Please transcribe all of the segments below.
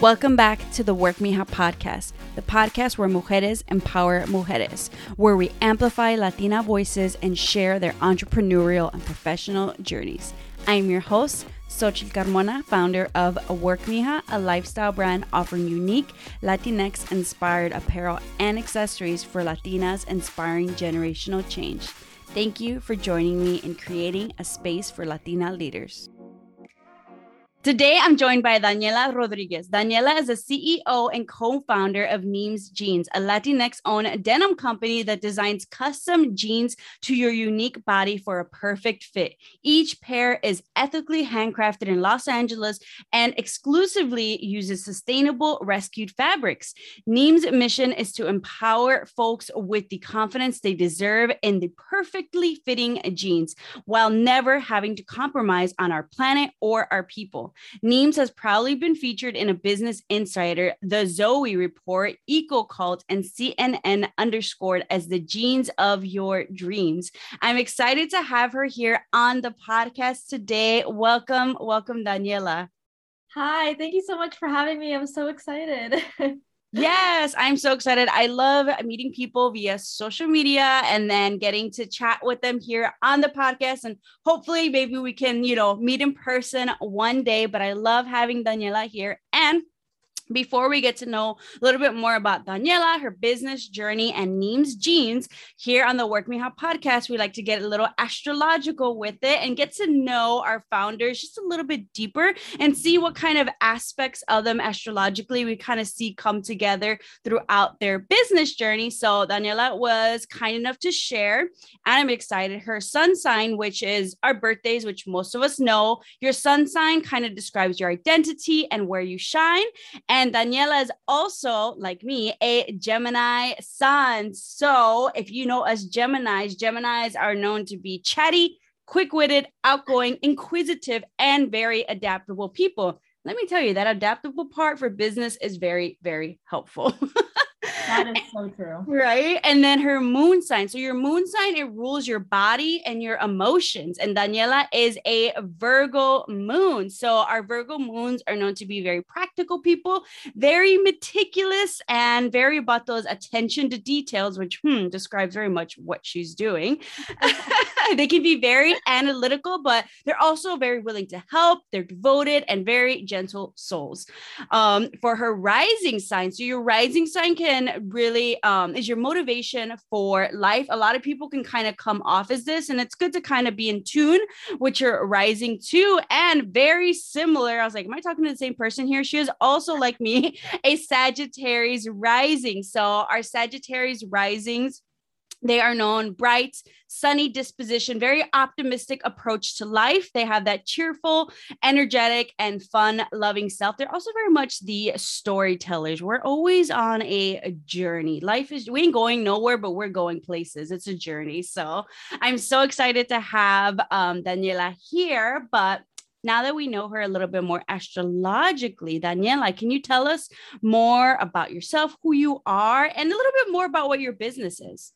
Welcome back to the Work Me Mija podcast, the podcast where mujeres empower mujeres, where we amplify Latina voices and share their entrepreneurial and professional journeys. I'm your host, Xochitl Carmona, founder of Work Mija, a lifestyle brand offering unique Latinx inspired apparel and accessories for Latinas inspiring generational change. Thank you for joining me in creating a space for Latina leaders. Today, I'm joined by Daniela Rodriguez. Daniela is the CEO and co founder of Neems Jeans, a Latinx owned denim company that designs custom jeans to your unique body for a perfect fit. Each pair is ethically handcrafted in Los Angeles and exclusively uses sustainable rescued fabrics. Neems' mission is to empower folks with the confidence they deserve in the perfectly fitting jeans while never having to compromise on our planet or our people. Neems has proudly been featured in a Business Insider, The Zoe Report, Eco Cult, and CNN underscored as the jeans of your dreams. I'm excited to have her here on the podcast today. Welcome, welcome, Daniela. Hi, thank you so much for having me. I'm so excited. Yes, I'm so excited. I love meeting people via social media and then getting to chat with them here on the podcast. And hopefully, maybe we can, you know, meet in person one day. But I love having Daniela here. Before we get to know a little bit more about Daniela, her business journey, and Neems Jeans, here on the Work Mija podcast, we like to get a little astrological with it and get to know our founders just a little bit deeper and see what kind of aspects of them astrologically we kind of see come together throughout their business journey. So Daniela was kind enough to share, and I'm excited. Her sun sign, which is our birthdays, which most of us know, your sun sign kind of describes your identity and where you shine. And Daniela is also, like me, a Gemini sun. So if you know us Geminis, Geminis are known to be chatty, quick witted, outgoing, inquisitive, and very adaptable people. Let me tell you, that adaptable part for business is very, very helpful. That is so true. Right. And then her moon sign. So your moon sign, it rules your body and your emotions. And Daniela is a Virgo moon. So our Virgo moons are known to be very practical people, very meticulous, and very about those attention to details, which hmm, describes very much what she's doing. they can be very analytical, but they're also very willing to help. They're devoted and very gentle souls. Um, for her rising sign, so your rising sign can really um, is your motivation for life. A lot of people can kind of come off as this, and it's good to kind of be in tune with your rising too. And very similar, I was like, Am I talking to the same person here? She is also like me, a Sagittarius rising. So our Sagittarius risings they are known bright, sunny disposition, very optimistic approach to life. They have that cheerful, energetic, and fun loving self. They're also very much the storytellers. We're always on a, journey. Life is, we ain't going nowhere, but we're going places. It's a journey. So I'm so excited to have um, Daniela here. But now that we know her a little bit more astrologically, Daniela, can you tell us more about yourself, who you are, and a little bit more about what your business is?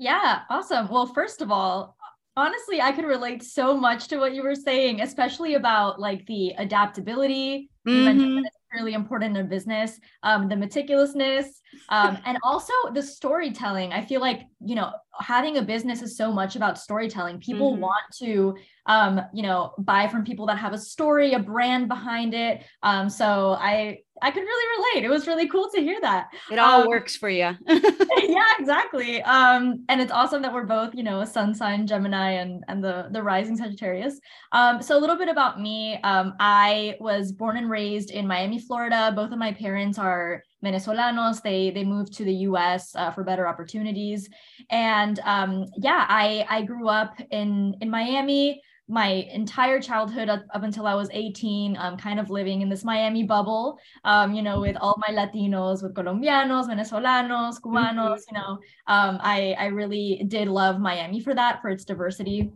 Yeah, awesome. Well, first of all, honestly, I could relate so much to what you were saying, especially about like the adaptability. Mm-hmm. You mentioned really important in a business, um, the meticulousness, um, and also the storytelling. I feel like, you know, having a business is so much about storytelling. People mm-hmm. want to, um, you know, buy from people that have a story, a brand behind it. Um, so I, I could really relate. It was really cool to hear that. It all um, works for you. yeah, exactly. Um, and it's awesome that we're both, you know, a sun sign Gemini and and the the rising Sagittarius. Um, so a little bit about me. Um, I was born and raised in Miami, Florida. Both of my parents are Venezolanos. They they moved to the U.S. Uh, for better opportunities, and um, yeah, I I grew up in in Miami my entire childhood up, up until I was 18, um, kind of living in this Miami bubble, um, you know, with all my Latinos, with Colombianos, Venezolanos, Cubanos, mm-hmm. you know, um, I, I really did love Miami for that, for its diversity.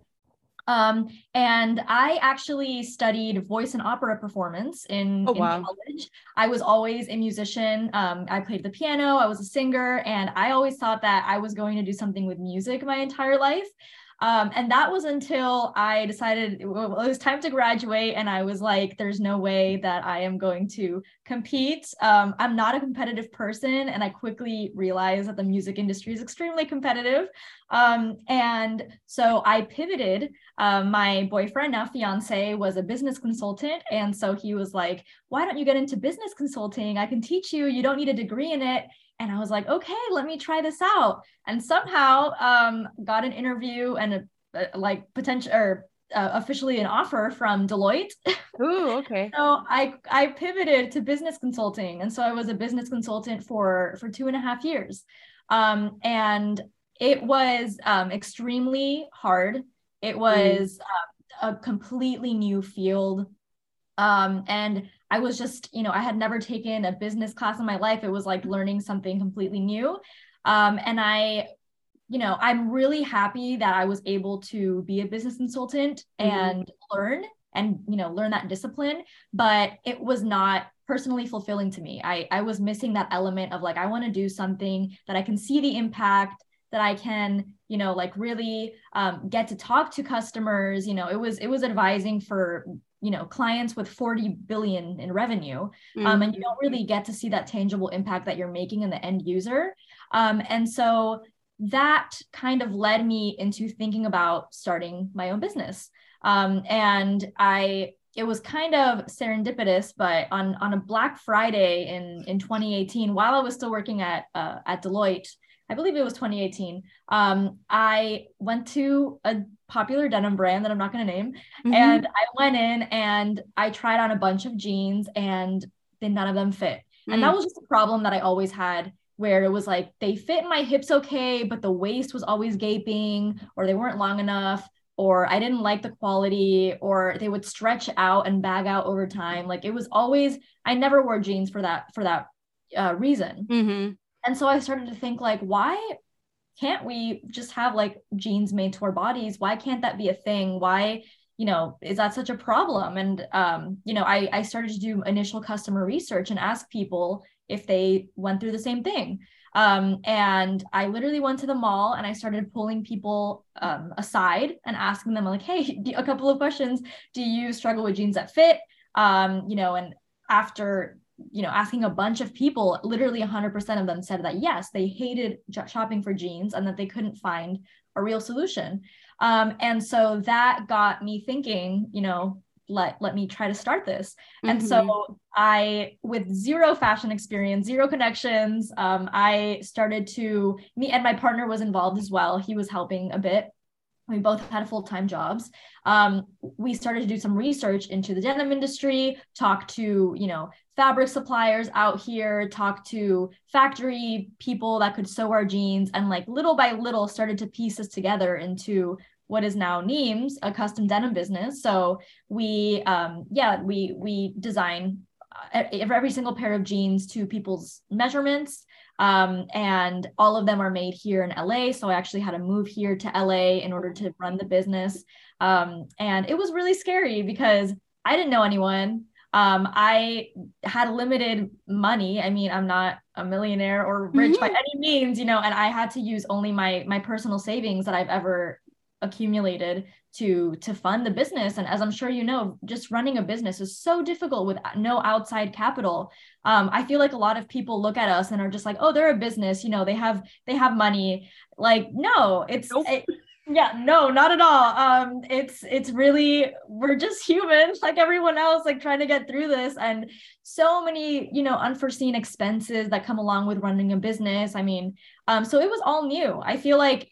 Um, and I actually studied voice and opera performance in, oh, in wow. college. I was always a musician. Um, I played the piano, I was a singer, and I always thought that I was going to do something with music my entire life. Um, and that was until I decided it was time to graduate, and I was like, there's no way that I am going to compete. Um, I'm not a competitive person, and I quickly realized that the music industry is extremely competitive. Um, and so I pivoted. Uh, my boyfriend, now fiance, was a business consultant. And so he was like, why don't you get into business consulting? I can teach you. You don't need a degree in it. And I was like, okay, let me try this out. And somehow um, got an interview and a, a like potential or uh, officially an offer from Deloitte. Ooh, okay. so I I pivoted to business consulting, and so I was a business consultant for for two and a half years, um, and it was um, extremely hard. It was mm. uh, a completely new field, um, and I was just, you know, I had never taken a business class in my life. It was like learning something completely new. Um, and I, you know, I'm really happy that I was able to be a business consultant mm-hmm. and learn and, you know, learn that discipline. But it was not personally fulfilling to me. I, I was missing that element of like, I want to do something that I can see the impact that I can, you know, like really um, get to talk to customers. You know, it was it was advising for you know clients with 40 billion in revenue mm-hmm. um, and you don't really get to see that tangible impact that you're making in the end user um, and so that kind of led me into thinking about starting my own business um, and i it was kind of serendipitous but on on a black friday in in 2018 while i was still working at uh, at deloitte I believe it was 2018. Um, I went to a popular denim brand that I'm not going to name, mm-hmm. and I went in and I tried on a bunch of jeans, and then none of them fit. Mm. And that mm. was just a problem that I always had, where it was like they fit my hips okay, but the waist was always gaping, or they weren't long enough, or I didn't like the quality, or they would stretch out and bag out over time. Like it was always, I never wore jeans for that for that uh, reason. Mm-hmm. And so I started to think like, why can't we just have like jeans made to our bodies? Why can't that be a thing? Why, you know, is that such a problem? And um, you know, I I started to do initial customer research and ask people if they went through the same thing. Um, and I literally went to the mall and I started pulling people um, aside and asking them like, hey, a couple of questions. Do you struggle with jeans that fit? Um, you know, and after you know asking a bunch of people literally 100% of them said that yes they hated shopping for jeans and that they couldn't find a real solution um, and so that got me thinking you know let let me try to start this mm-hmm. and so mm-hmm. i with zero fashion experience zero connections um, i started to me and my partner was involved as well he was helping a bit we both had full-time jobs um, we started to do some research into the denim industry talk to you know fabric suppliers out here talk to factory people that could sew our jeans and like little by little started to piece this together into what is now Neems, a custom denim business. So we, um, yeah, we we design uh, every single pair of jeans to people's measurements. Um, and all of them are made here in LA. So I actually had to move here to LA in order to run the business. Um, and it was really scary because I didn't know anyone. Um, I had limited money. I mean, I'm not a millionaire or rich mm-hmm. by any means, you know, and I had to use only my my personal savings that I've ever accumulated to to fund the business and as i'm sure you know just running a business is so difficult with no outside capital um, i feel like a lot of people look at us and are just like oh they're a business you know they have they have money like no it's nope. it, yeah no not at all. Um it's it's really we're just humans like everyone else like trying to get through this. And so many you know unforeseen expenses that come along with running a business. I mean um so it was all new. I feel like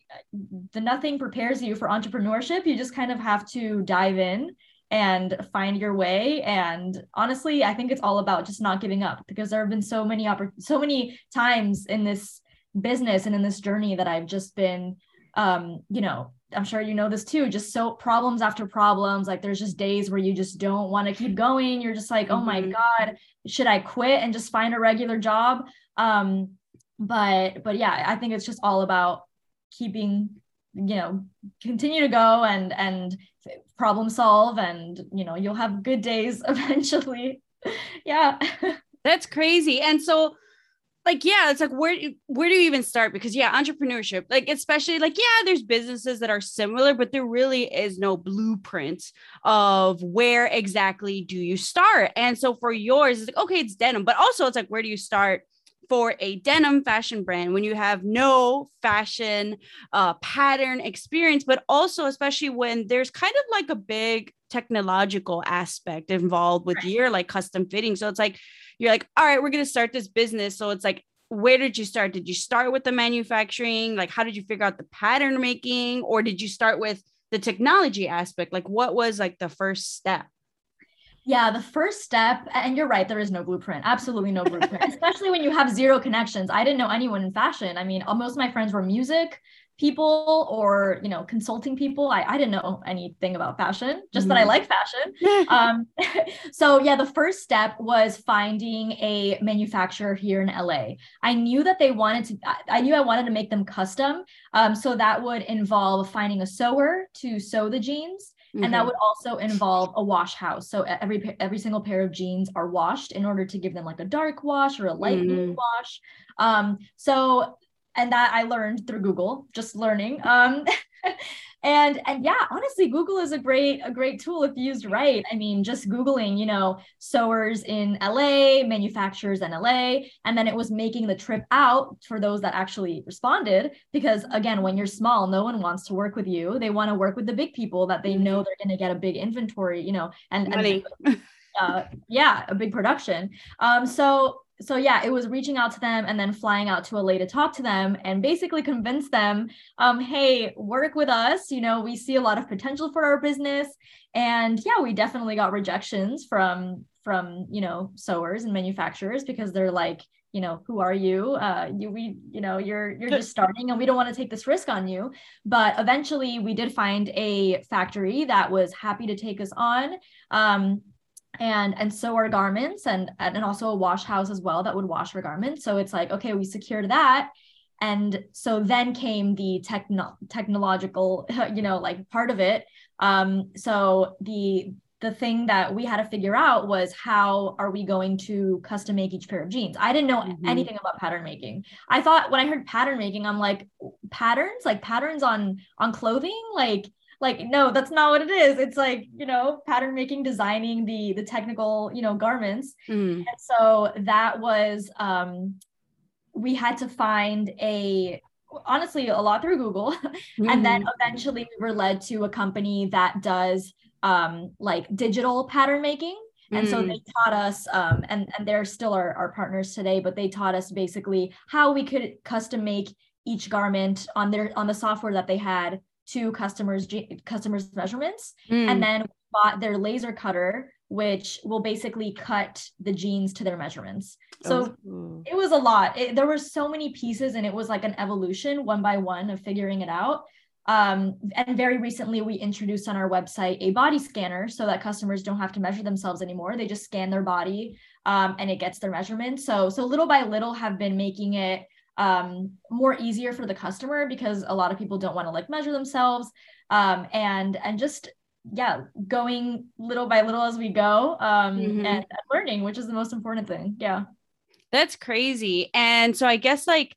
the nothing prepares you for entrepreneurship. You just kind of have to dive in and find your way. And honestly i think it's all about just not giving up because there have been so many oppor- so many times in this business and in this journey that i've just been um, you know, I'm sure you know this too, just so problems after problems. Like there's just days where you just don't want to keep going. You're just like, oh my mm-hmm. God, should I quit and just find a regular job? Um, but but yeah, I think it's just all about keeping, you know, continue to go and and problem solve and you know, you'll have good days eventually. yeah. That's crazy. And so like yeah it's like where where do you even start? Because yeah entrepreneurship like especially like yeah there's businesses that are similar but there really is no blueprint of where exactly do you start? And so for yours it's like okay it's denim but also it's like where do you start for a denim fashion brand when you have no fashion uh, pattern experience but also especially when there's kind of like a big technological aspect involved with right. your like custom fitting so it's like you're like, all right, we're going to start this business. So it's like, where did you start? Did you start with the manufacturing? Like, how did you figure out the pattern making? Or did you start with the technology aspect? Like, what was like the first step? Yeah, the first step, and you're right, there is no blueprint. Absolutely no blueprint, especially when you have zero connections. I didn't know anyone in fashion. I mean, most of my friends were music people or you know consulting people i, I didn't know anything about fashion just mm-hmm. that i mm-hmm. like fashion um, so yeah the first step was finding a manufacturer here in la i knew that they wanted to i knew i wanted to make them custom um, so that would involve finding a sewer to sew the jeans Mm-hmm. and that mm-hmm. would also involve a wash house so every every single pair of jeans are washed in order to give them like a dark wash or a light mm-hmm. wash um so and that I learned through Google, just learning. Um, and and yeah, honestly, Google is a great a great tool if used right. I mean, just googling, you know, sewers in LA, manufacturers in LA, and then it was making the trip out for those that actually responded. Because again, when you're small, no one wants to work with you. They want to work with the big people that they know they're going to get a big inventory, you know, and, Money. and uh, yeah, a big production. Um, so so yeah, it was reaching out to them and then flying out to LA to talk to them and basically convince them, um, hey, work with us. You know, we see a lot of potential for our business. And yeah, we definitely got rejections from from you know sewers and manufacturers because they're like, you know, who are you? Uh, you we, you know, you're you're just starting and we don't want to take this risk on you. But eventually we did find a factory that was happy to take us on. Um, and and sew our garments and and also a wash house as well that would wash our garments. So it's like okay we secured that. And so then came the techno- technological you know like part of it. Um so the the thing that we had to figure out was how are we going to custom make each pair of jeans? I didn't know mm-hmm. anything about pattern making. I thought when i heard pattern making i'm like patterns? Like patterns on on clothing? Like like no that's not what it is it's like you know pattern making designing the the technical you know garments mm. and so that was um we had to find a honestly a lot through google mm-hmm. and then mm-hmm. eventually we were led to a company that does um like digital pattern making and mm. so they taught us um, and and they're still our, our partners today but they taught us basically how we could custom make each garment on their on the software that they had to customers customers measurements. Mm. and then bought their laser cutter which will basically cut the jeans to their measurements. So oh. it was a lot. It, there were so many pieces and it was like an evolution one by one of figuring it out. Um, and very recently we introduced on our website a body scanner so that customers don't have to measure themselves anymore. They just scan their body um, and it gets their measurements. So so little by little have been making it um, more easier for the customer because a lot of people don't want to like measure themselves. Um, and and just yeah going little by little as we go um, mm-hmm. and, and learning which is the most important thing yeah. That's crazy. And so i guess like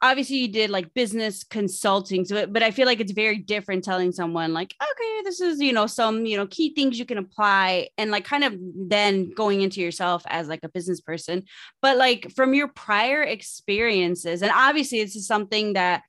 obviously you did like business consulting so but i feel like it's very different telling someone like okay this is you know some you know key things you can apply and like kind of then going into yourself as like a business person but like from your prior experiences and obviously this is something that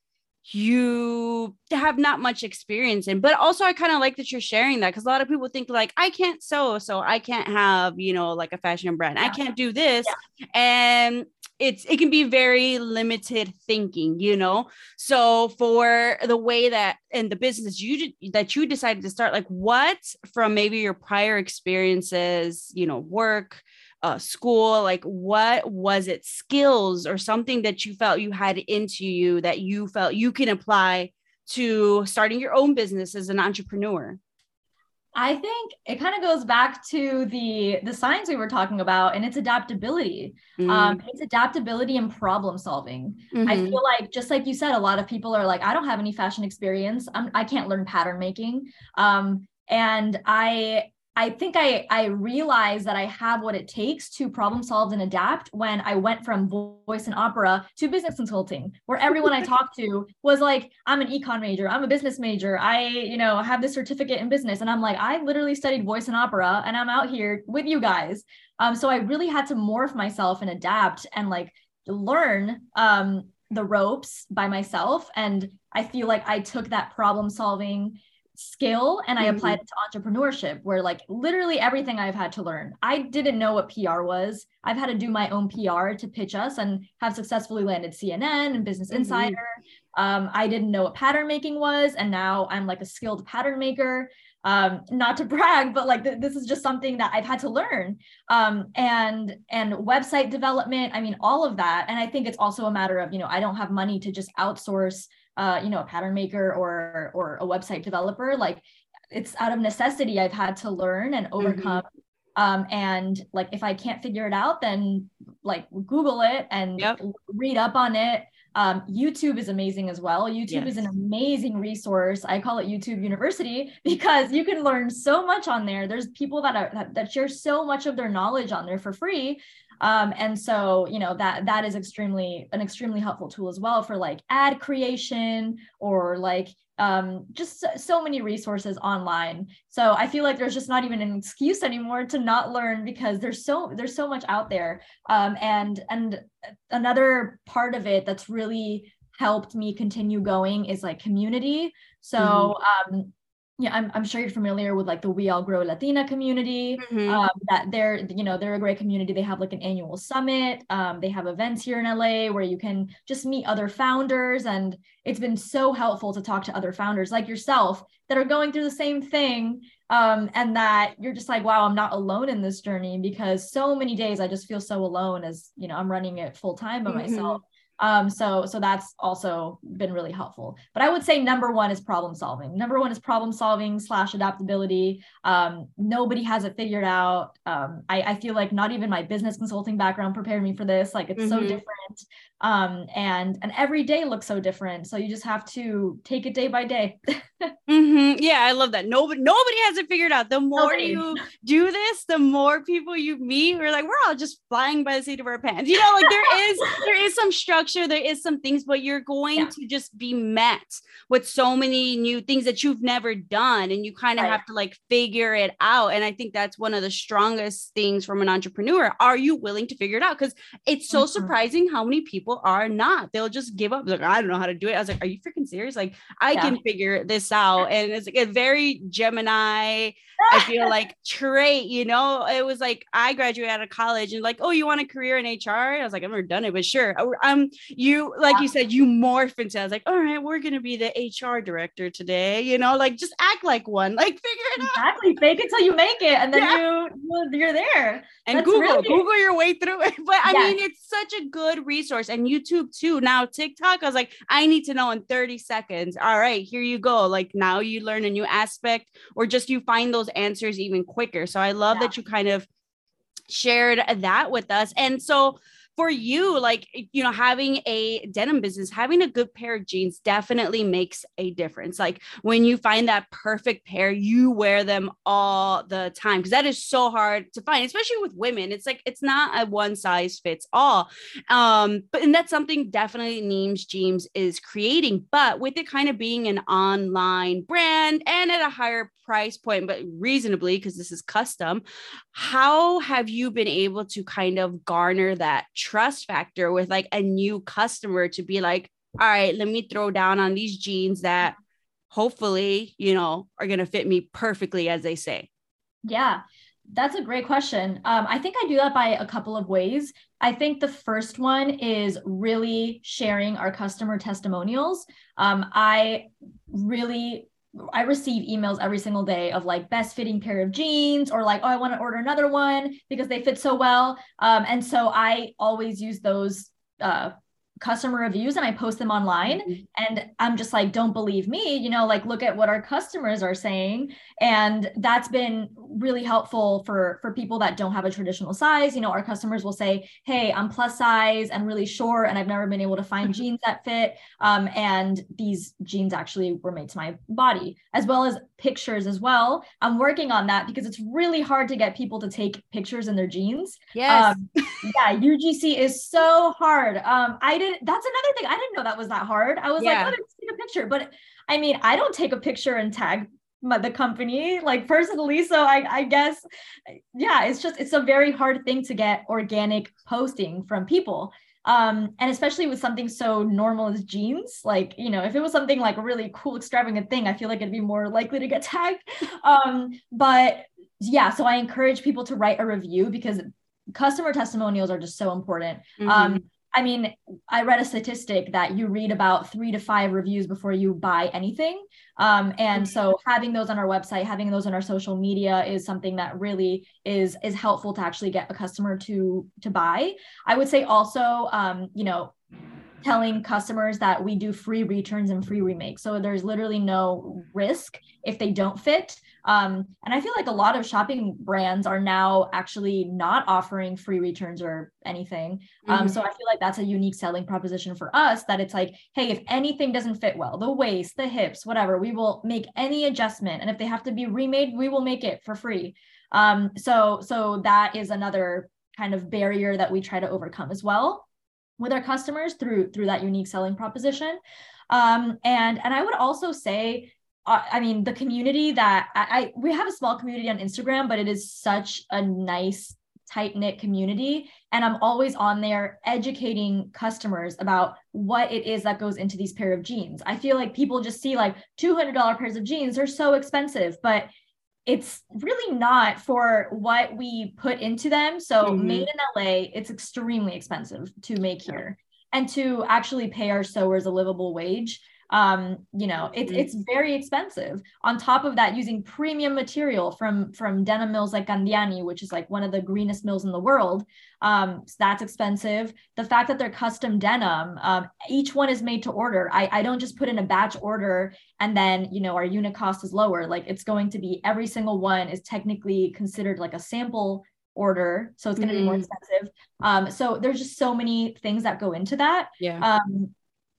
you have not much experience in but also i kind of like that you're sharing that because a lot of people think like i can't sew so i can't have you know like a fashion brand yeah. i can't do this yeah. and it's it can be very limited thinking you know? So for the way that in the business you that you decided to start like what from maybe your prior experiences you know work uh, school like what was it skills or something that you felt you had into you that you felt you can apply to starting your own business as an entrepreneur I think it kind of goes back to the the science we were talking about, and it's adaptability. Mm-hmm. Um, it's adaptability and problem solving. Mm-hmm. I feel like just like you said, a lot of people are like, I don't have any fashion experience. I'm, I can't learn pattern making. Um, and I I think I I realized that I have what it takes to problem solve and adapt when I went from voice and opera to business consulting, where everyone I talked to was like, I'm an econ major, I'm a business major, I, you know, have this certificate in business. And I'm like, I literally studied voice and opera and I'm out here with you guys. Um, so I really had to morph myself and adapt and like learn um the ropes by myself. And I feel like I took that problem solving skill and I mm-hmm. applied it to entrepreneurship where like literally everything I've had to learn. I didn't know what PR was. I've had to do my own PR to pitch us and have successfully landed CNN and Business mm-hmm. Insider. Um, I didn't know what pattern making was and now I'm like a skilled pattern maker. Um, not to brag, but like th- this is just something that I've had to learn. Um, and and website development, I mean all of that. And I think it's also a matter of, you know, I don't have money to just outsource uh, you know, a pattern maker or or a website developer, like it's out of necessity I've had to learn and mm-hmm. overcome. Mm-hmm. Um, and like if I can't figure it out, then like Google it and yep. read up on it. Um, YouTube is amazing as well. YouTube yes. is an amazing resource. I call it YouTube University because you can learn so much on there. There's people that are that, that share so much of their knowledge on there for free um, and so, you know, that that is extremely an extremely helpful tool as well for like ad creation or like um, just so many resources online. So I feel like there's just not even an excuse anymore to not learn because there's so there's so much out there. Um, and and another part of it that's really helped me continue going is like community. So mm-hmm. um, yeah, I'm, I'm sure you're familiar with like the We All Grow Latina community. Mm-hmm. Um, that they're, you know, they're a great community. They have like an annual summit. Um, they have events here in LA where you can just meet other founders. And it's been so helpful to talk to other founders like yourself that are going through the same thing. Um, and that you're just like, wow, I'm not alone in this journey because so many days I just feel so alone as, you know, I'm running it full time by mm-hmm. myself. Um, so so that's also been really helpful. But I would say number one is problem solving. Number one is problem solving slash adaptability. Um, nobody has it figured out. Um, I, I feel like not even my business consulting background prepared me for this. Like it's mm-hmm. so different. Um, and and every day looks so different. So you just have to take it day by day. mm-hmm. Yeah, I love that. Nobody nobody has it figured out. The more nobody. you do this, the more people you meet. We're like, we're all just flying by the seat of our pants. You know, like there is there is some structure, there is some things, but you're going yeah. to just be met with so many new things that you've never done, and you kind of right. have to like figure it out. And I think that's one of the strongest things from an entrepreneur. Are you willing to figure it out? Because it's so mm-hmm. surprising how many people are not. They'll just give up. Like, I don't know how to do it. I was like, are you freaking serious? Like, I yeah. can figure this out. And it's like a very Gemini, I feel like trait, you know, it was like, I graduated out of college and like, oh, you want a career in HR? I was like, I've never done it, but sure. Um, you, like yeah. you said, you morph into, I was like, all right, we're going to be the HR director today, you know, like just act like one, like figure it exactly. out. Exactly. Fake it till you make it. And then yeah. you, you're there. And That's Google, really- Google your way through it. But I yes. mean, it's such a good resource and YouTube too. Now TikTok, I was like, I need to know in 30 seconds. All right, here you go. Like now you learn a new aspect or just you find those answers even quicker. So I love yeah. that you kind of shared that with us. And so for you, like, you know, having a denim business, having a good pair of jeans definitely makes a difference. Like when you find that perfect pair, you wear them all the time because that is so hard to find, especially with women. It's like it's not a one size fits all. Um, but and that's something definitely Neems Jeans is creating, but with it kind of being an online brand and at a higher price point, but reasonably because this is custom. How have you been able to kind of garner that trust factor with like a new customer to be like, all right, let me throw down on these jeans that hopefully, you know, are going to fit me perfectly, as they say? Yeah. That's a great question. Um, I think I do that by a couple of ways. I think the first one is really sharing our customer testimonials. Um, I really I receive emails every single day of like best fitting pair of jeans or like, oh, I want to order another one because they fit so well. Um, and so I always use those uh, customer reviews and I post them online. Mm-hmm. And I'm just like, don't believe me, you know, like look at what our customers are saying. And that's been really helpful for for people that don't have a traditional size. You know, our customers will say, hey, I'm plus size and really short, and I've never been able to find mm-hmm. jeans that fit. Um, and these jeans actually were made to my body, as well as pictures as well. I'm working on that because it's really hard to get people to take pictures in their jeans. Yes. Um, yeah, UGC is so hard. Um, I didn't. That's another thing. I didn't know that was that hard. I was yeah. like, oh, take a picture, but I mean, I don't take a picture and tag my, the company like personally. So I, I guess, yeah, it's just it's a very hard thing to get organic posting from people. Um, and especially with something so normal as jeans, like you know, if it was something like a really cool, extravagant thing, I feel like it'd be more likely to get tagged. Um, but yeah, so I encourage people to write a review because customer testimonials are just so important. Mm-hmm. Um, I mean, I read a statistic that you read about three to five reviews before you buy anything. Um, and so mm-hmm. having those on our website, having those on our social media is something that really is is helpful to actually get a customer to to buy. I would say also, um, you know, telling customers that we do free returns and free remakes. So there's literally no risk if they don't fit. Um, and I feel like a lot of shopping brands are now actually not offering free returns or anything. Um, mm-hmm. So I feel like that's a unique selling proposition for us that it's like, hey, if anything doesn't fit well, the waist, the hips, whatever, we will make any adjustment. And if they have to be remade, we will make it for free. Um, so so that is another kind of barrier that we try to overcome as well with our customers through through that unique selling proposition. Um, and and I would also say I mean, the community that I, I, we have a small community on Instagram, but it is such a nice, tight knit community. And I'm always on there educating customers about what it is that goes into these pair of jeans. I feel like people just see like $200 pairs of jeans, they're so expensive, but it's really not for what we put into them. So mm-hmm. made in LA, it's extremely expensive to make here. And to actually pay our sewers a livable wage um you know it's mm-hmm. it's very expensive on top of that using premium material from from denim mills like Candiani which is like one of the greenest mills in the world um so that's expensive the fact that they're custom denim um, each one is made to order I, I don't just put in a batch order and then you know our unit cost is lower like it's going to be every single one is technically considered like a sample order so it's going to mm. be more mm-hmm. expensive um so there's just so many things that go into that yeah um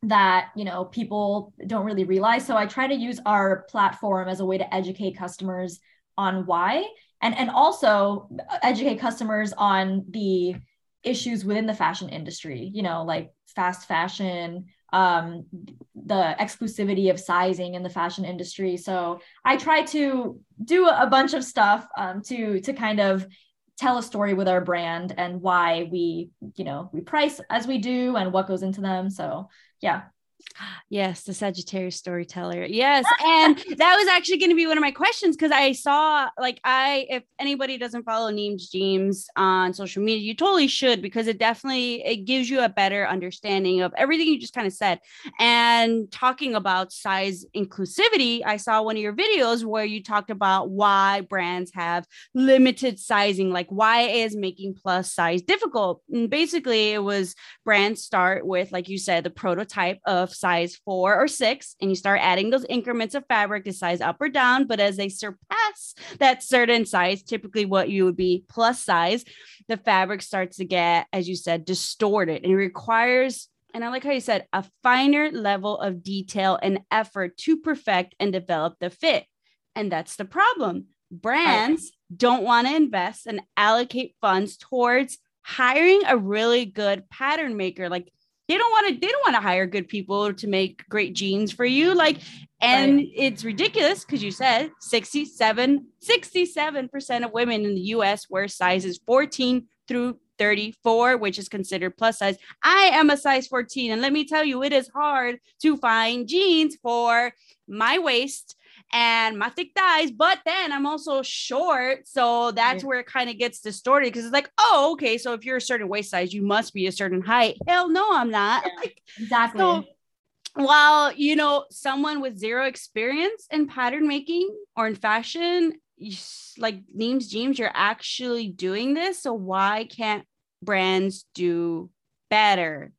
that you know people don't really realize. So i try to use our platform as a way to educate customers on why and and also educate customers on the issues within the fashion industry you know like fast fashion um the exclusivity of sizing in the fashion industry. So i try to do a bunch of stuff um to to kind of tell a story with our brand and why we you know we price as we do and what goes into them. So yeah Yes, the Sagittarius storyteller. Yes. And that was actually going to be one of my questions because I saw, like, I, if anybody doesn't follow Neem's Jeans on social media, you totally should because it definitely, it gives you a better understanding of everything you just kind of said. And talking about size inclusivity, I saw one of your videos where you talked about why brands have limited sizing, like why is making plus size difficult. And basically, it was brands start with, like you said, the prototype of size four or six, and you start adding those increments of fabric to size up or down. But as they surpass that certain size, typically what you would be plus size, the fabric starts to get, as you said, distorted and it requires and I like how you said a finer level of detail and effort to perfect and develop the fit. And that's the problem. Brands don't want to invest and allocate funds towards hiring a really good pattern maker. Like they don't want to they don't want to hire good people to make great jeans for you like and right. it's ridiculous because you said 67 67% of women in the US wear sizes 14 through 34 which is considered plus size i am a size 14 and let me tell you it is hard to find jeans for my waist and my thick thighs, but then I'm also short. So that's yeah. where it kind of gets distorted because it's like, oh, okay. So if you're a certain waist size, you must be a certain height. Hell no, I'm not. Yeah, like, exactly. So, while you know someone with zero experience in pattern making or in fashion, you, like Neem's Jeans, you're actually doing this. So why can't brands do better?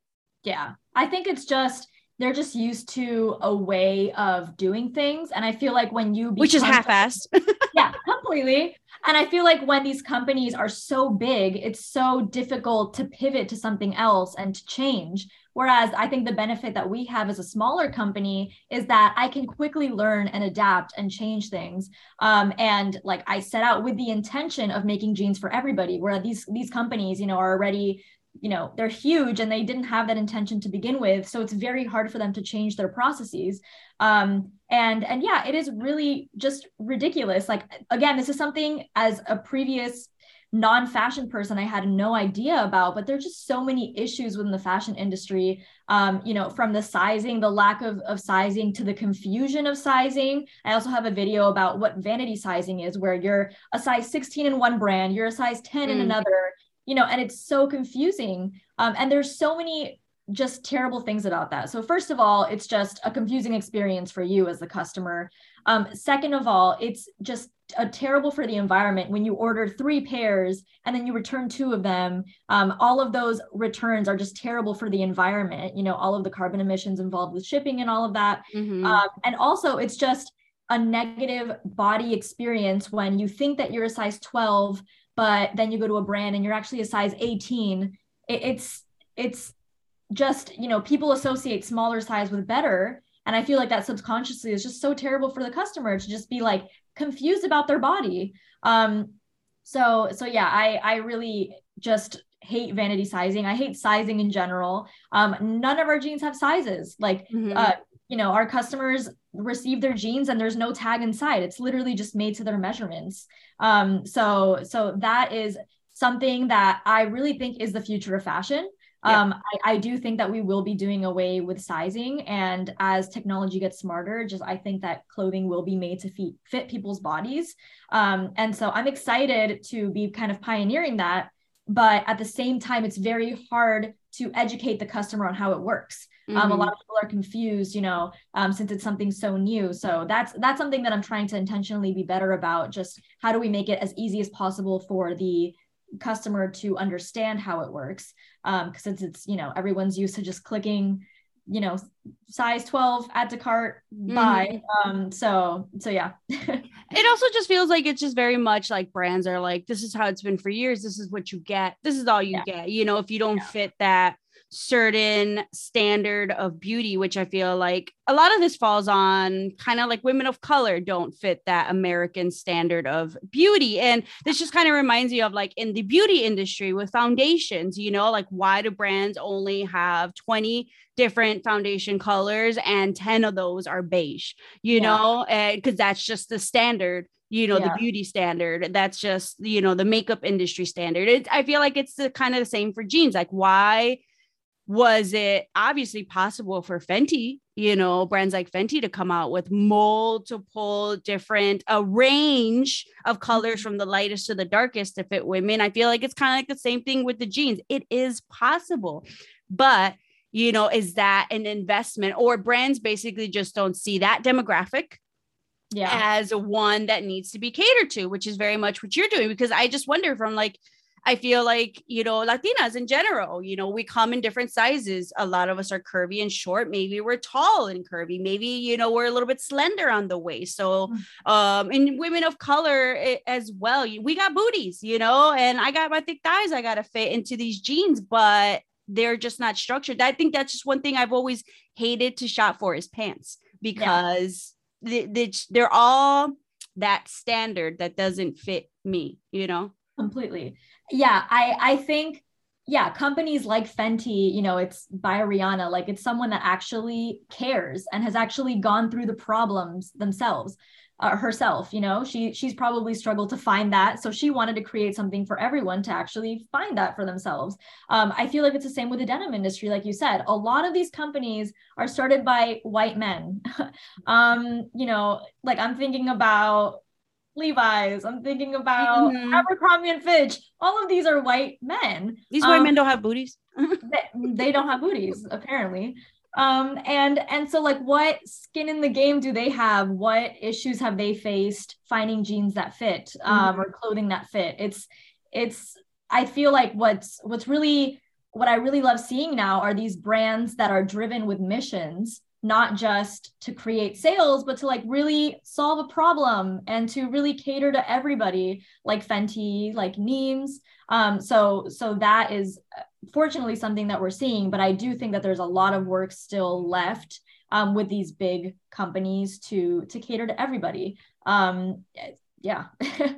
Yeah. I think it's just they're just used to a way of doing things. And I feel like when you which is half-assed. yeah, completely. And I feel like when these companies are so big, it's so difficult to pivot to something else and to change. Whereas I think the benefit that we have as a smaller company is that I can quickly learn and adapt and change things. Um, and like I set out with the intention of making jeans for everybody, where these these companies, you know, are already you know they're huge and they didn't have that intention to begin with. So it's very hard for them to change their processes. Um and and yeah it is really just ridiculous. Like again this is something as a previous non-fashion person i had no idea about but there's just so many issues within the fashion industry um, you know from the sizing the lack of, of sizing to the confusion of sizing. I also have a video about what vanity sizing is where you're a size 16 in one brand you're a size 10 mm. in another you know and it's so confusing. Um, and there's so many just terrible things about that. So first of all it's just a confusing experience for you as the customer. Um, second of all it's just a terrible for the environment when you order three pairs and then you return two of them. Um, all of those returns are just terrible for the environment you know all of the carbon emissions involved with shipping and all of that. Mm-hmm. um, and also it's just a negative body experience when you think that you're a size 12 but then you go to a brand and you're actually a size 18 it, it's it's just you know people associate smaller size with better. And i feel like that subconsciously is just so terrible for the customer to just be like confused about their body. Um so so yeah i i really just hate vanity sizing. I hate sizing in general. Um none of our jeans have sizes. Like mm-hmm. uh you know our customers receive their jeans and there's no tag inside. It's literally just made to their measurements. Um, so so that is something that i really think is the future of fashion. Yeah. um, I, I do think that we will be doing away with sizing and as technology gets smarter just i think that clothing will be made to fit, fit people's bodies. Um, and so i'm excited to be kind of pioneering that but at the same time it's very hard to educate the customer on how it works Mm-hmm. Um, a lot mm-hmm. of people are confused, you know, um, since it's something so new. So that's that's something that I'm trying to intentionally be better about. Just how do we make it as easy as possible for the customer to understand how it works? Because um, since it's you know everyone's used to just clicking, you know, size 12, add to cart, buy. Mm-hmm. Um, so so yeah. it also just feels like it's just very much like brands are like, this is how it's been for years. This is what you get. This is all you yeah. get. You know, if you don't yeah. fit that certain standard of beauty, which I feel like a lot of this falls on kind of like women of color don't fit that American standard of beauty. And this just kind of reminds me of like in the beauty industry with foundations, you know, like why do brands only have 20 different foundation colors and 10 of those are beige, you yeah. know, because that's just the standard you know yeah. the beauty standard that's just you know the makeup industry standard it, i feel like it's the kind of the same for jeans like why was it obviously possible for Fenty, you know, brands like Fenty to come out with multiple different a range of colors mm-hmm. from the lightest to the darkest to fit women? I feel like it's kind of like the same thing with the jeans. It is possible. But, you know, is that an investment or brands basically just don't see that demographic yeah. as one that needs to be catered to, which is very much what you're doing because I just wonder from like I feel like, you know, Latinas in general, you know, we come in different sizes. A lot of us are curvy and short. Maybe we're tall and curvy. Maybe, you know, we're a little bit slender on the waist. So, mm. um, and women of color eh, as well, we got booties, you know, and I got my thick thighs I got to fit into these jeans, but they're just not structured. I think that's just one thing I've always hated to shop for is pants because yeah. they, they, they're all that standard that doesn't fit me, you know? Completely yeah, I I think yeah, companies like Fenty, you know, it's by Rihanna, like it's someone that actually cares and has actually gone through the problems themselves. Uh, herself you know? She she's probably struggled to find that so she wanted to create something for everyone to actually find that for themselves. Um, i feel like it's the same with the denim industry like you said. A lot of these companies are started by white men. Um, you know like i'm thinking about Levi's. I'm thinking about mm-hmm. Abercrombie and Fitch. All of these are white men. These white um, men don't have booties. they, they, don't have booties, apparently. Um, and and so like what skin in the game do they have? What issues have they faced finding jeans that fit um, mm-hmm. or clothing that fit? It's it's I feel like what's what's really what I really love seeing now are these brands that are driven with missions, not just to create sales, but to like really solve a problem and to really cater to everybody, like Fenty, like Neems. Um, so so that is uh, fortunately something that we're seeing, but I do think that there's a lot of work still left um, with these big companies to to cater to everybody. Um, yeah.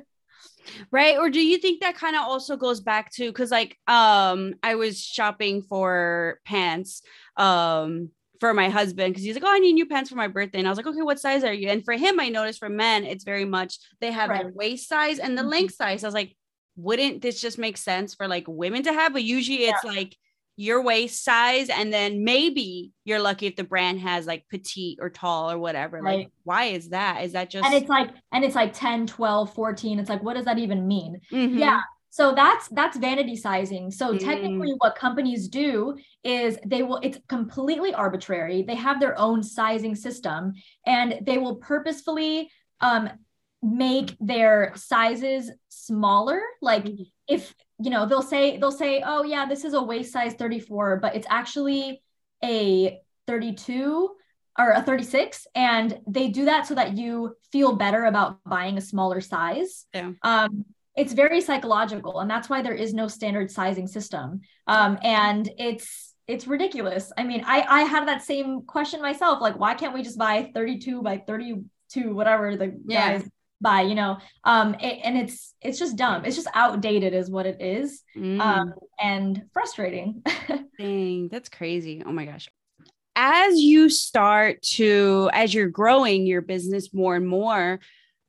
right or do you think that kind of also goes back to because like um i was shopping for pants um for my husband because he's like, Oh, I need new pants for my birthday. And I was like, Okay, what size are you? And for him, I noticed for men, it's very much they have right. waist size and the mm-hmm. length size. I was like, Wouldn't this just make sense for like women to have? But usually it's like your waist size and then maybe you're lucky if the brand has like petite or tall or whatever right. like why is that is that just and it's like and it's like 10 12 14 it's like what does that even mean mm-hmm. yeah so that's that's vanity sizing so mm. technically what companies do is they will it's completely arbitrary they have their own sizing system and they will purposefully um make their sizes smaller like mm-hmm. if you know they'll say they'll say oh yeah this is a waist size 34 but it's actually a 32 or a 36 and they do that so that you feel better about buying a smaller size yeah. um, it's very psychological and that's why there is no standard sizing system. Um, and it's it's ridiculous. I mean i i had that same question myself like why can't we just buy 32 by 32 whatever the yeah. guys by you know? Um it, and it's it's just dumb. It's just outdated is what it is. Mm. um and frustrating. Dang that's crazy. Oh my gosh. As you start to as you're growing your business more and more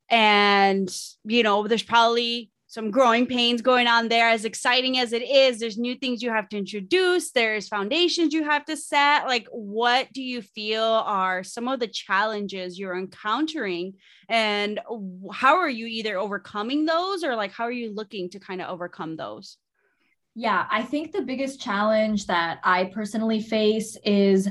and you know there's probably some growing pains going on there. As exciting as it is, there's new things you have to introduce, there's foundations you have to set. Like, what do you feel are some of the challenges you're encountering? And how are you either overcoming those or like how are you looking to kind of overcome those? Yeah, I think the biggest challenge that I personally face is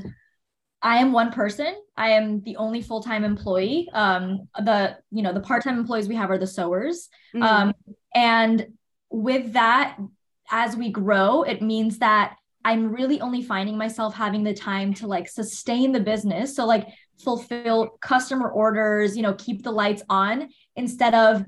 I am one person. I am the only full-time employee. Um, the you know the part-time employees we have are the sewers. Mm-hmm. Um, and with that, as we grow, it means that I'm really only finding myself having the time to like sustain the business. So, like, fulfill customer orders, you know, keep the lights on instead of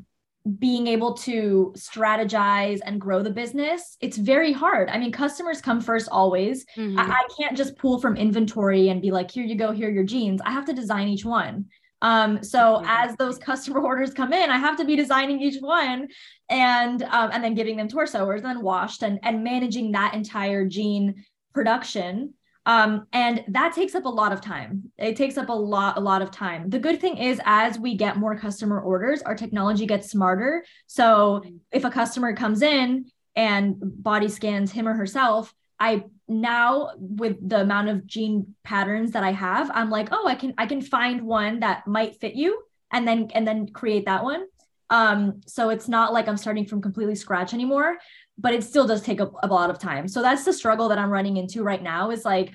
being able to strategize and grow the business. It's very hard. I mean, customers come first always. Mm-hmm. I-, I can't just pull from inventory and be like, here you go, here are your jeans. I have to design each one. Um, so as those customer orders come in, I have to be designing each one and um, and then giving them to our and then washed and and managing that entire jean production. Um, and that takes up a lot of time. It takes up a lot, a lot of time. The good thing is, as we get more customer orders, our technology gets smarter. So if a customer comes in and body scans him or herself, I now with the amount of jean patterns that I have, I'm like, oh, I can I can find one that might fit you and then and then create that one. Um, so it's not like I'm starting from completely scratch anymore, but it still does take a, a lot of time. So that's the struggle that I'm running into right now is like,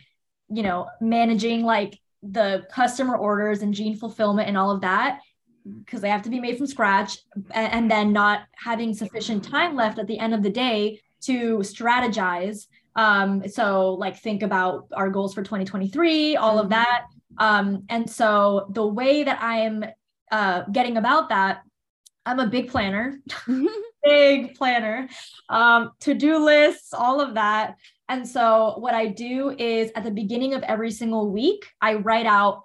you know, managing like the customer orders and jean fulfillment and all of that because they have to be made from scratch and then not having sufficient time left at the end of the day to strategize um, so like think about our goals for 2023, all of mm-hmm. that. Um, and so the way that I'm uh, getting about that, I'm a big planner, big planner, um, to-do lists, all of that. And so what I do is at the beginning of every single week, I write out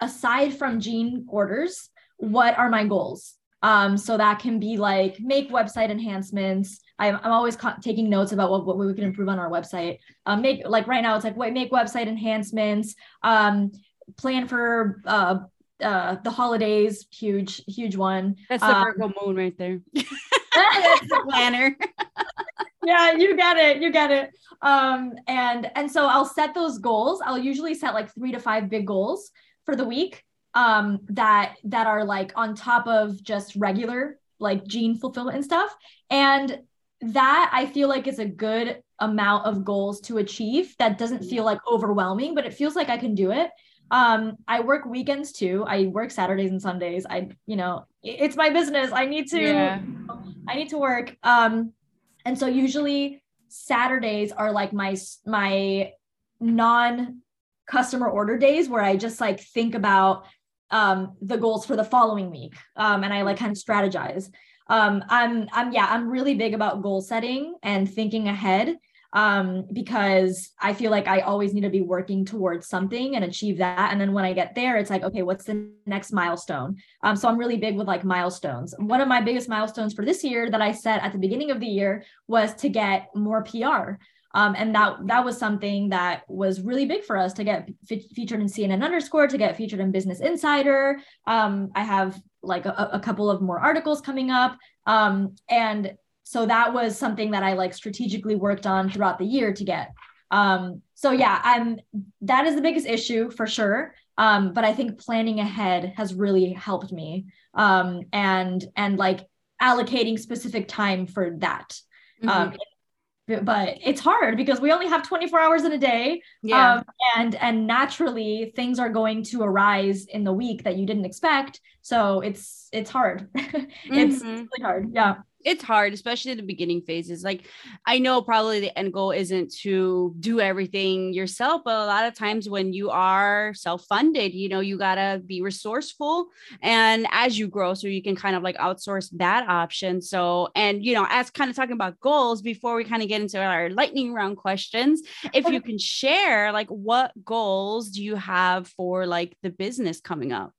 aside from jean orders, what are my goals? Um, so that can be like make website enhancements, I'm, I'm always co- taking notes about what, what we can improve on our website. Um, make like right now, it's like make website enhancements. Um, plan for uh, uh, the holidays. Huge, huge one. That's the um, Virgo moon right there. That's the planner. yeah, you get it. You get it. Um, and and so I'll set those goals. I'll usually set like three to five big goals for the week um that that are like on top of just regular like jean fulfillment and stuff and that I feel like is a good amount of goals to achieve that doesn't feel like overwhelming, but it feels like I can do it. Um, I work weekends too. I work Saturdays and Sundays. I, you know, it's my business. I need to, yeah. I need to work. Um, and so usually Saturdays are like my my non customer order days where I just like think about um, the goals for the following week um, and I like kind of strategize. Um, I'm I'm yeah I'm really big about goal setting and thinking ahead um, because I feel like I always need to be working towards something and achieve that. And then when I get there, it's like, okay, what's the next milestone? Um, so I'm really big with like milestones. One of my biggest milestones for this year that I set at the beginning of the year was to get more PR. Um, and that that was something that was really big for us to get featured in CNN Underscored, to get featured in Business Insider. Um, I have like a, a, couple of more articles coming up. Um, and so that was something that I like strategically worked on throughout the year to get. Um, so yeah, I'm that is the biggest issue for sure. Um, but I think planning ahead has really helped me. Um, and and like allocating specific time for that. Mm-hmm. Um, but it's hard because we only have 24 hours in a day yeah. Um, and and naturally things are going to arise in the week that you didn't expect so it's it's hard it's, mm-hmm. it's really hard yeah it's hard, especially the beginning phases. Like I know probably the end goal isn't to do everything yourself, but a lot of times when you are self-funded, you know, you gotta be resourceful and as you grow, so you can kind of like outsource that option. So, and you know, as kind of talking about goals before we kind of get into our lightning round questions, if you can share like what goals do you have for like the business coming up?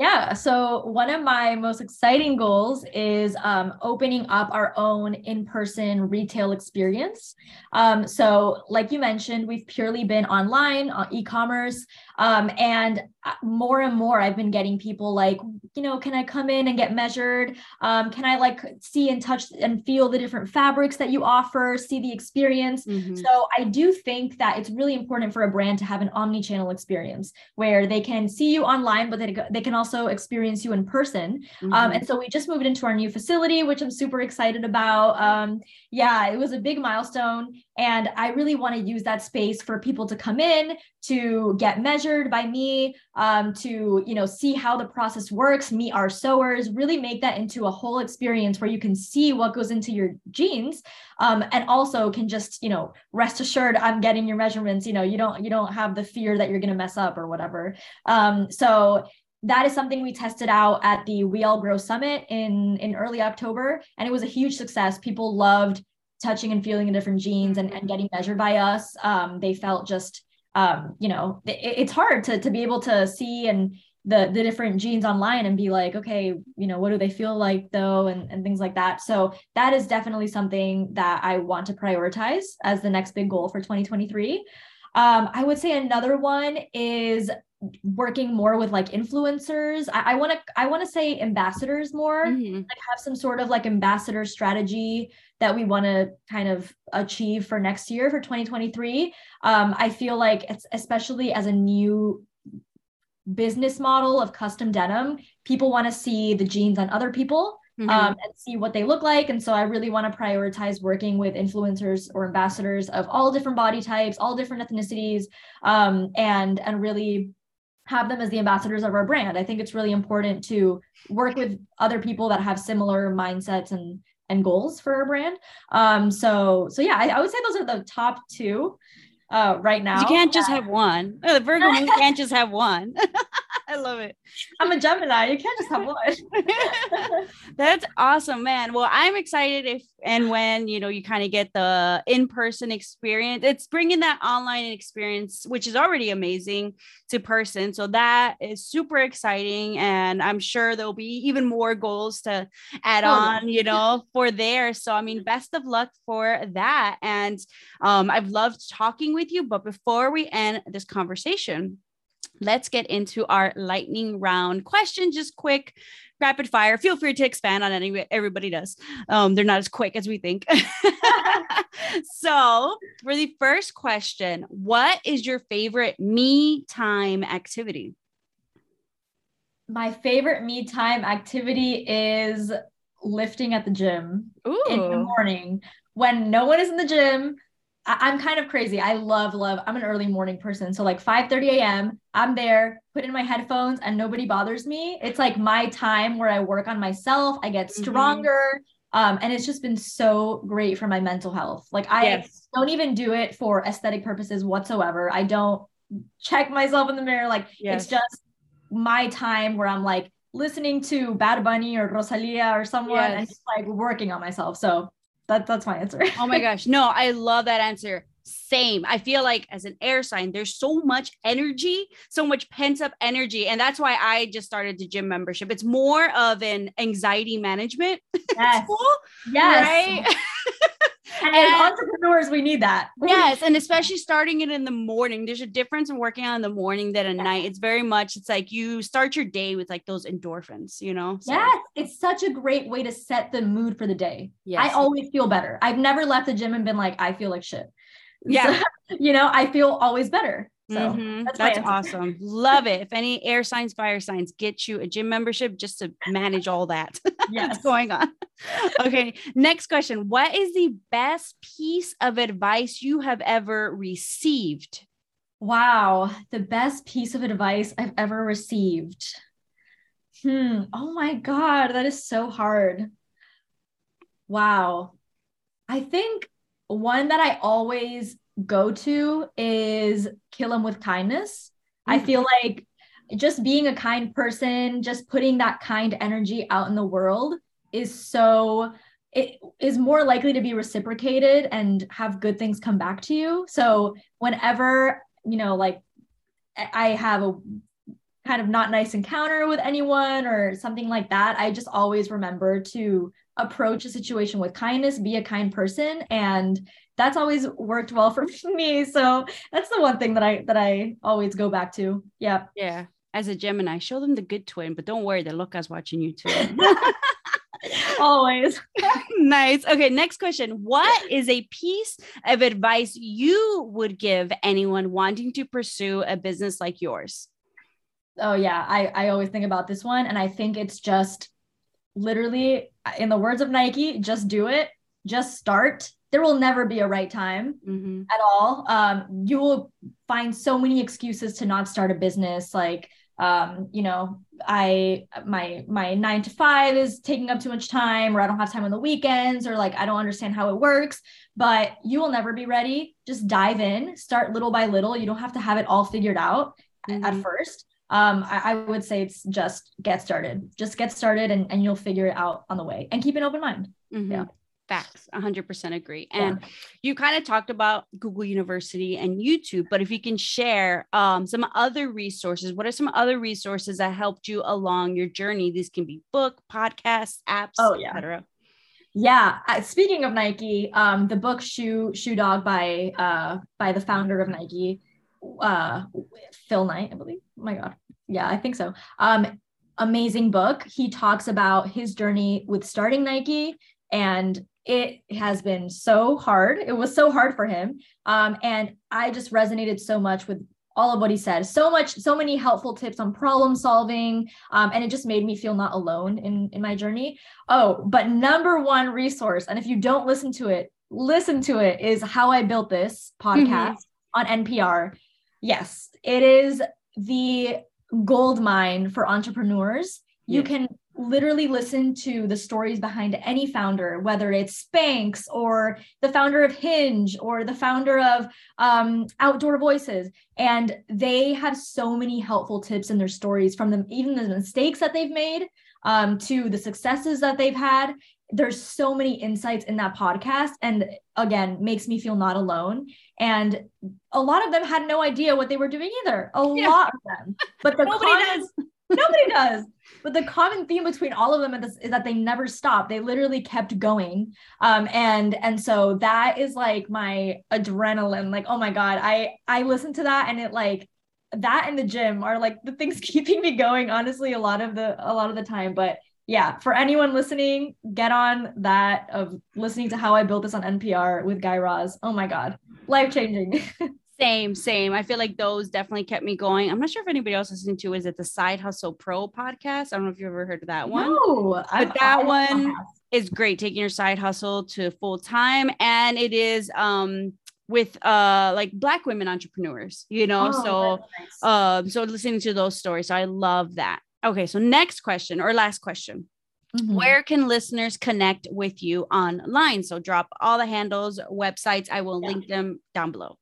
Yeah. So, one of my most exciting goals is um, opening up our own in person retail experience. Um, so, like you mentioned, we've purely been online, uh, e commerce. Um, and uh, more and more, I've been getting people like, you know, can I come in and get measured? Um, can I like see and touch and feel the different fabrics that you offer, see the experience? Mm-hmm. So, I do think that it's really important for a brand to have an omni channel experience where they can see you online, but they, they can also also experience you in person. Mm-hmm. Um, and so we just moved into our new facility, which I'm super excited about. Um, yeah, it was a big milestone. And I really want to use that space for people to come in, to get measured by me, um, to you know see how the process works, meet our sewers, really make that into a whole experience where you can see what goes into your jeans, um, and also can just you know rest assured I'm getting your measurements. You know you don't you don't have the fear that you're going to mess up or whatever. Um, so that is something we tested out at the We All Grow Summit in in early October, and it was a huge success. People loved touching and feeling the different jeans and, and getting measured by us. Um, they felt just um, you know it, it's hard to to be able to see and the the different jeans online and be like okay you know what do they feel like though and, and things like that so that is definitely something that i want to prioritize as the next big goal for 2023 um, i would say another one is working more with like influencers i want to i want to say ambassadors more mm-hmm. like have some sort of like ambassador strategy that we want to kind of achieve for next year for 2023 um, i feel like it's especially as a new business model of custom denim people want to see the jeans on other people mm-hmm. um, and see what they look like and so i really want to prioritize working with influencers or ambassadors of all different body types all different ethnicities um, and and really have them as the ambassadors of our brand. I think it's really important to work with other people that have similar mindsets and and goals for our brand. Um, so so yeah, I, I would say those are the top two uh, right now. You can't just have one. Oh, the Virgo moon can't just have one. I love it. I'm a Gemini. You can't just have one. That's awesome, man. Well, I'm excited if and when you know you kind of get the in-person experience. It's bringing that online experience, which is already amazing, to person. So that is super exciting, and I'm sure there'll be even more goals to add oh, on, you know, for there. So I mean, best of luck for that. And um, I've loved talking with you. But before we end this conversation let's get into our lightning round question. Just quick, rapid fire. Feel free to expand on any. Everybody does. Um, they're not as quick as we think. so, for the first question, what is your favorite me time activity? My favorite me time activity is lifting at the gym Ooh. in the morning when no one is in the gym I- am kind of crazy. I love, love, I'm an early morning person. So like 5 30 a.m., I'm there, put in my headphones, and nobody bothers me. It's like my time where I work on myself. I get mm-hmm. stronger. Mm-hmm. Um, and it's just been so great for my mental health. Like I yes. don't even do it for aesthetic purposes whatsoever. I don't check myself in the mirror. Like yes. it's just my time where I'm like listening to Bad Bunny or Rosalia or someone yes. and just like working on myself. So that, that's my answer. oh my gosh. No, I love that answer. Same. I feel like as an air sign, there's so much energy, so much pent up energy. And that's why I just started the gym membership. It's more of an anxiety management yes. tool. Yes. Right. and, and entrepreneurs, we need that. yes. And especially starting it in the morning. There's a difference in working on in the morning than at yeah. night. It's very much, it's like you start your day with like those endorphins, you know? So. Yes. It's such a great way to set the mood for the day. Yes. I always feel better. I've never left the gym and been like, I feel like shit. Yeah. So, you know, I feel always better. So mm-hmm. that's, that's awesome. Love it. If any air signs, fire signs get you a gym membership just to manage all that yes. that's going on. Okay. Next question. What is the best piece of advice you have ever received? Wow. The best piece of advice I've ever received. Hmm. Oh my God. That is so hard. Wow. I think one that I always go to is kill them with kindness. Mm-hmm. I mm. feel like just being a kind person, just putting that kind energy out in the world is so it is more likely to be reciprocated and have good things come back to you. So whenever, you know, like I have a kind of not nice encounter with anyone or something like that, I just always remember to approach a situation with kindness, be a kind person and that's always worked well for me. So that's the one thing that I that I always go back to. Yeah. Yeah. As a Gemini, show them the good twin, but don't worry, the Loca's watching you too. always. nice. Okay, next question. What is a piece of advice you would give anyone wanting to pursue a business like yours? Oh yeah, I I always think about this one and I think it's just literally in the words of Nike, just do it, just start there will never be a right time mm-hmm. at all. Um, you will find so many excuses to not start a business, like um, you know, I my my nine to five is taking up too much time, or I don't have time on the weekends, or like I don't understand how it works. But you will never be ready. Just dive in, start little by little. You don't have to have it all figured out mm-hmm. at first. Um, I, I, would say it's just get started. Just get started, and and you'll figure it out on the way. And keep an open mind. Mm-hmm. Yeah. Facts, 100% agree. And yeah. you kind of talked about Google University and YouTube, but if you can share um, some other resources, what are some other resources that helped you along your journey? These can be book, podcasts, apps, oh, yeah. etc. Yeah. Uh, speaking of Nike, um, the book Shoe Shoe Dog by uh, by the founder of Nike, uh, Phil Knight, I believe. Oh my God. Yeah, I think so. Um, amazing book. He talks about his journey with starting Nike and it has been so hard. It was so hard for him. Um, and I just resonated so much with all of what he said. So much, so many helpful tips on problem solving. Um, and it just made me feel not alone in, in my journey. Oh, but number one resource, and if you don't listen to it, listen to it, is How I Built This podcast mm-hmm. on NPR. Yes, it is the gold mine for entrepreneurs. You can literally listen to the stories behind any founder, whether it's Spanx or the founder of Hinge or the founder of um, Outdoor Voices. And they have so many helpful tips in their stories from them, even the mistakes that they've made um, to the successes that they've had. There's so many insights in that podcast. And again, makes me feel not alone. And a lot of them had no idea what they were doing either. A yeah. lot of them. But the nobody does. Nobody does. But the common theme between all of them is, that they never stop. They literally kept going. Um, and and so that is like my adrenaline. Like, oh my God, I I listen to that and it like that in the gym are like the things keeping me going, honestly, a lot of the a lot of the time. But yeah, for anyone listening, get on that of listening to how I built this on NPR with Guy Raz. Oh my God, life changing. Same, same. I feel like those definitely kept me going. I'm not sure if anybody else listening to is it the Side Hustle Pro podcast. I don't know if you've ever heard of that one. No, but that one is great, taking your side hustle to full time, and it is um with uh like black women entrepreneurs. You know, oh, so nice. um so listening to those stories, so I love that. Okay, so next question or last question. Mhm. where can listeners connect with you online? So drop all the handles, websites. I will Yeah. link them down below.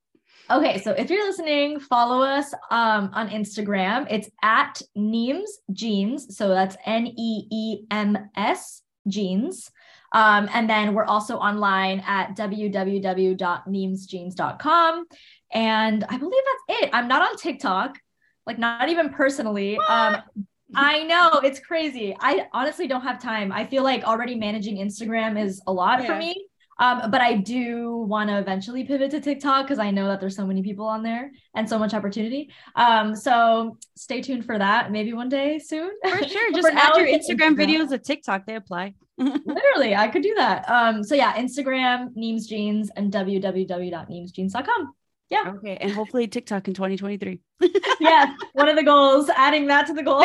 Okay, so if you're listening, follow us um, on Instagram. It's at Neems Jeans. So that's N E E M S Jeans. Um, and then we're also online at www.neemsjeans.com. And I believe that's it. I'm not on TikTok, like not even personally. Um, I know it's crazy. I honestly don't have time. I feel like already managing Instagram is a lot for me. Um, but I do want to eventually pivot to TikTok because I know that there's so many people on there and so much opportunity. Um, so stay tuned for that. Maybe one day soon. For sure. Just for add your Instagram Instagram. videos to TikTok. They apply. Literally, I could do that. Um, so yeah, Instagram, Neems Jeans, and www.neemsjeans.com. Yeah. Okay. And hopefully TikTok in 2023. Yeah, one of the goals, adding that to the goal.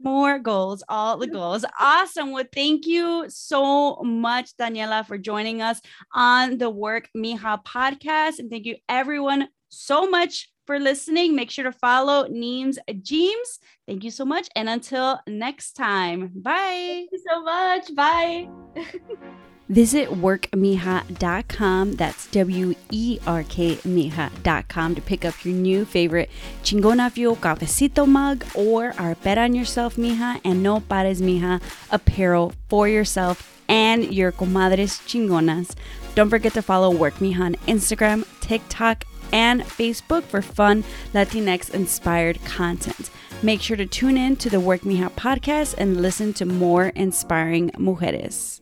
More goals, all the goals. Awesome. Well, thank you so much, Daniela, for joining us on the Work Mija podcast. And thank you, everyone, so much for listening. Make sure to follow Neems Jeems. Thank you so much. And until next time, bye. Thank you so much. Bye. Visit workmija.com. That's W E R K Mija.com to pick up your new favorite Chingona Fuel Cafecito mug or our Bet on Yourself Mija and No Pares Mija apparel for yourself and your comadres chingonas. Don't forget to follow Work Mija on Instagram, TikTok, and Facebook for fun Latinx inspired content. Make sure to tune in to the Work Mija podcast and listen to more inspiring mujeres.